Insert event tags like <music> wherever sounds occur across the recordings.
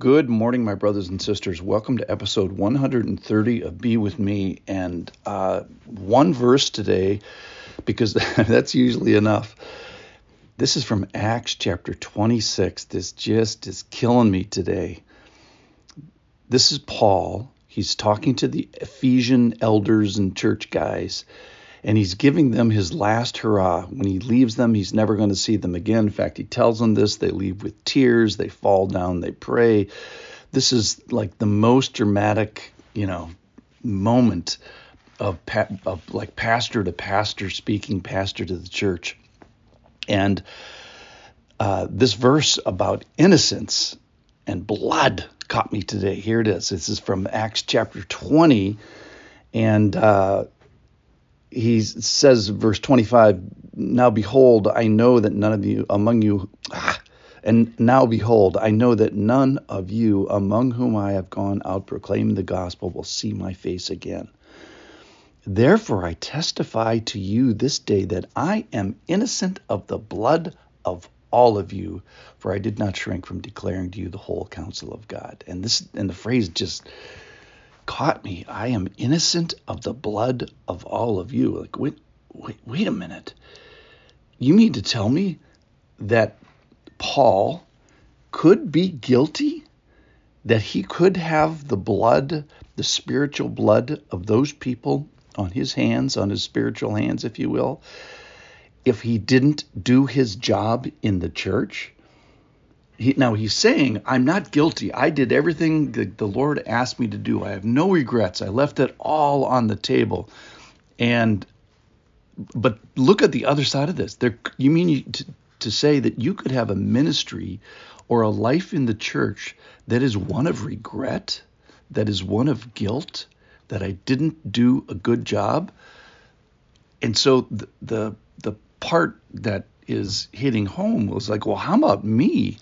Good morning, my brothers and sisters. Welcome to episode 130 of Be With Me. And uh, one verse today, because <laughs> that's usually enough. This is from Acts chapter 26. This just is killing me today. This is Paul. He's talking to the Ephesian elders and church guys and he's giving them his last hurrah. When he leaves them, he's never going to see them again. In fact, he tells them this. They leave with tears, they fall down, they pray. This is like the most dramatic, you know, moment of, of like pastor to pastor speaking, pastor to the church. And uh, this verse about innocence and blood caught me today. Here it is. This is from Acts chapter 20. And uh, he says, verse 25, Now behold, I know that none of you among you, ah, and now behold, I know that none of you among whom I have gone out proclaiming the gospel will see my face again. Therefore, I testify to you this day that I am innocent of the blood of all of you, for I did not shrink from declaring to you the whole counsel of God. And this, and the phrase just caught me. I am innocent of the blood of all of you. Like, wait, wait, wait a minute. You mean to tell me that Paul could be guilty? That he could have the blood, the spiritual blood of those people on his hands, on his spiritual hands, if you will, if he didn't do his job in the church? He, now he's saying, I'm not guilty. I did everything that the Lord asked me to do. I have no regrets. I left it all on the table. And but look at the other side of this. There, you mean to, to say that you could have a ministry or a life in the church that is one of regret, that is one of guilt, that I didn't do a good job. And so the the, the part that is hitting home was like, well, how about me?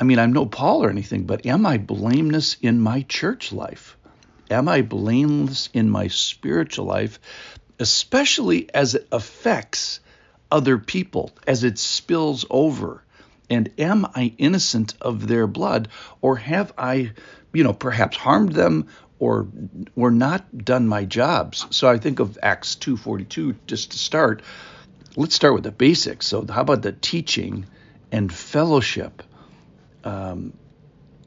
I mean, I'm no Paul or anything, but am I blameless in my church life? Am I blameless in my spiritual life, especially as it affects other people, as it spills over? And am I innocent of their blood, or have I, you know, perhaps harmed them or or not done my jobs? So I think of Acts 2:42 just to start. Let's start with the basics. So how about the teaching and fellowship? Um,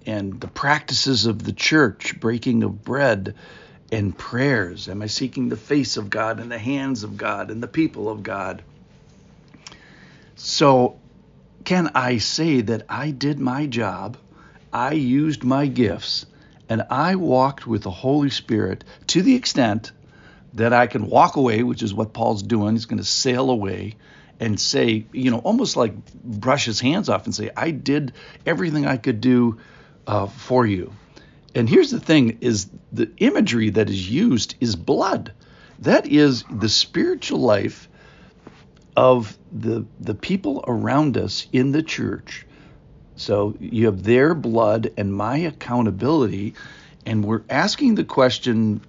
and the practices of the church, breaking of bread and prayers? Am I seeking the face of God and the hands of God and the people of God? So, can I say that I did my job, I used my gifts, and I walked with the Holy Spirit to the extent that I can walk away, which is what Paul's doing. He's going to sail away and say, you know, almost like brush his hands off and say, I did everything I could do uh, for you. And here's the thing is the imagery that is used is blood. That is the spiritual life of the the people around us in the church. So you have their blood and my accountability, and we're asking the question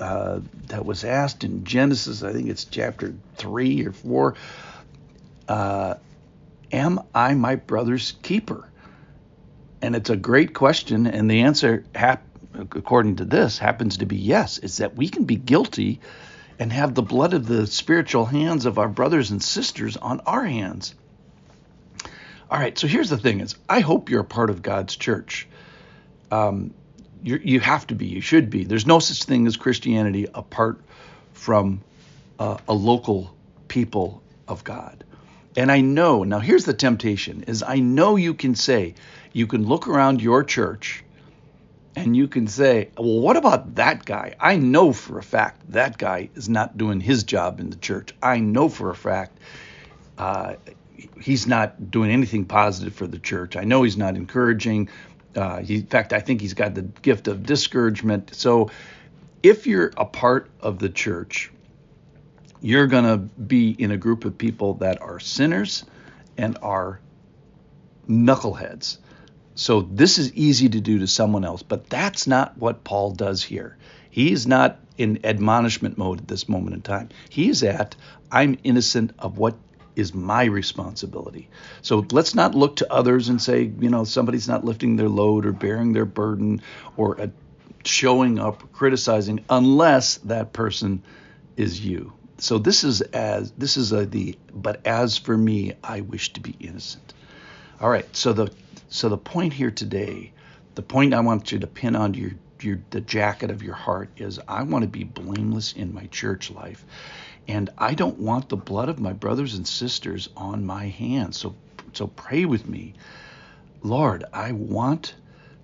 uh, that was asked in Genesis. I think it's chapter three or four uh, Am I my brother's keeper? And it's a great question. And the answer, hap- according to this, happens to be yes. Is that we can be guilty and have the blood of the spiritual hands of our brothers and sisters on our hands. All right, so here's the thing: is I hope you're a part of God's church. Um, you have to be. You should be. There's no such thing as Christianity apart from uh, a local people of God. And I know, now here's the temptation is I know you can say, you can look around your church and you can say, well, what about that guy? I know for a fact that guy is not doing his job in the church. I know for a fact uh, he's not doing anything positive for the church. I know he's not encouraging. Uh, he, in fact, I think he's got the gift of discouragement. So if you're a part of the church, you're going to be in a group of people that are sinners and are knuckleheads. So this is easy to do to someone else, but that's not what Paul does here. He's not in admonishment mode at this moment in time. He's at, I'm innocent of what is my responsibility. So let's not look to others and say, you know, somebody's not lifting their load or bearing their burden or uh, showing up, criticizing, unless that person is you. So this is as this is a, the but as for me, I wish to be innocent. All right. So the so the point here today, the point I want you to pin onto your your the jacket of your heart is I want to be blameless in my church life. And I don't want the blood of my brothers and sisters on my hands. So so pray with me. Lord, I want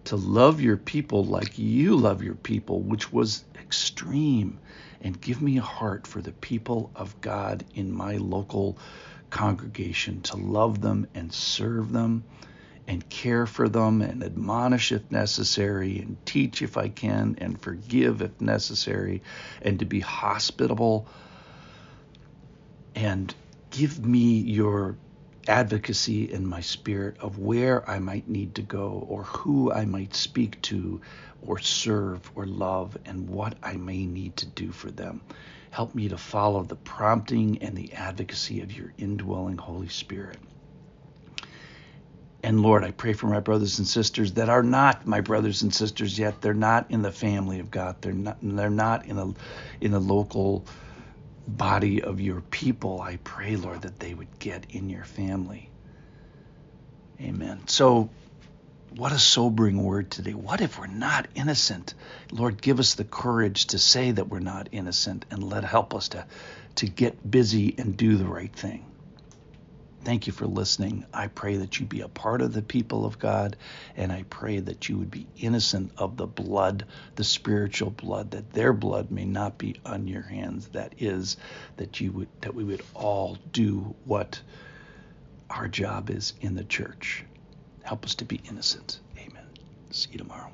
to love your people like you love your people, which was extreme. And give me a heart for the people of God in my local congregation to love them and serve them and care for them and admonish if necessary and teach if I can and forgive if necessary and to be hospitable and give me your advocacy in my spirit of where I might need to go or who I might speak to or serve or love and what I may need to do for them. Help me to follow the prompting and the advocacy of your indwelling Holy Spirit. And Lord, I pray for my brothers and sisters that are not my brothers and sisters yet. They're not in the family of God. They're not. They're not in a in a local body of your people. I pray, Lord, that they would get in your family. Amen. So, what a sobering word today. What if we're not innocent? Lord, give us the courage to say that we're not innocent and let help us to to get busy and do the right thing. Thank you for listening. I pray that you be a part of the people of God, and I pray that you would be innocent of the blood, the spiritual blood, that their blood may not be on your hands. That is, that you would that we would all do what our job is in the church. Help us to be innocent. Amen. See you tomorrow.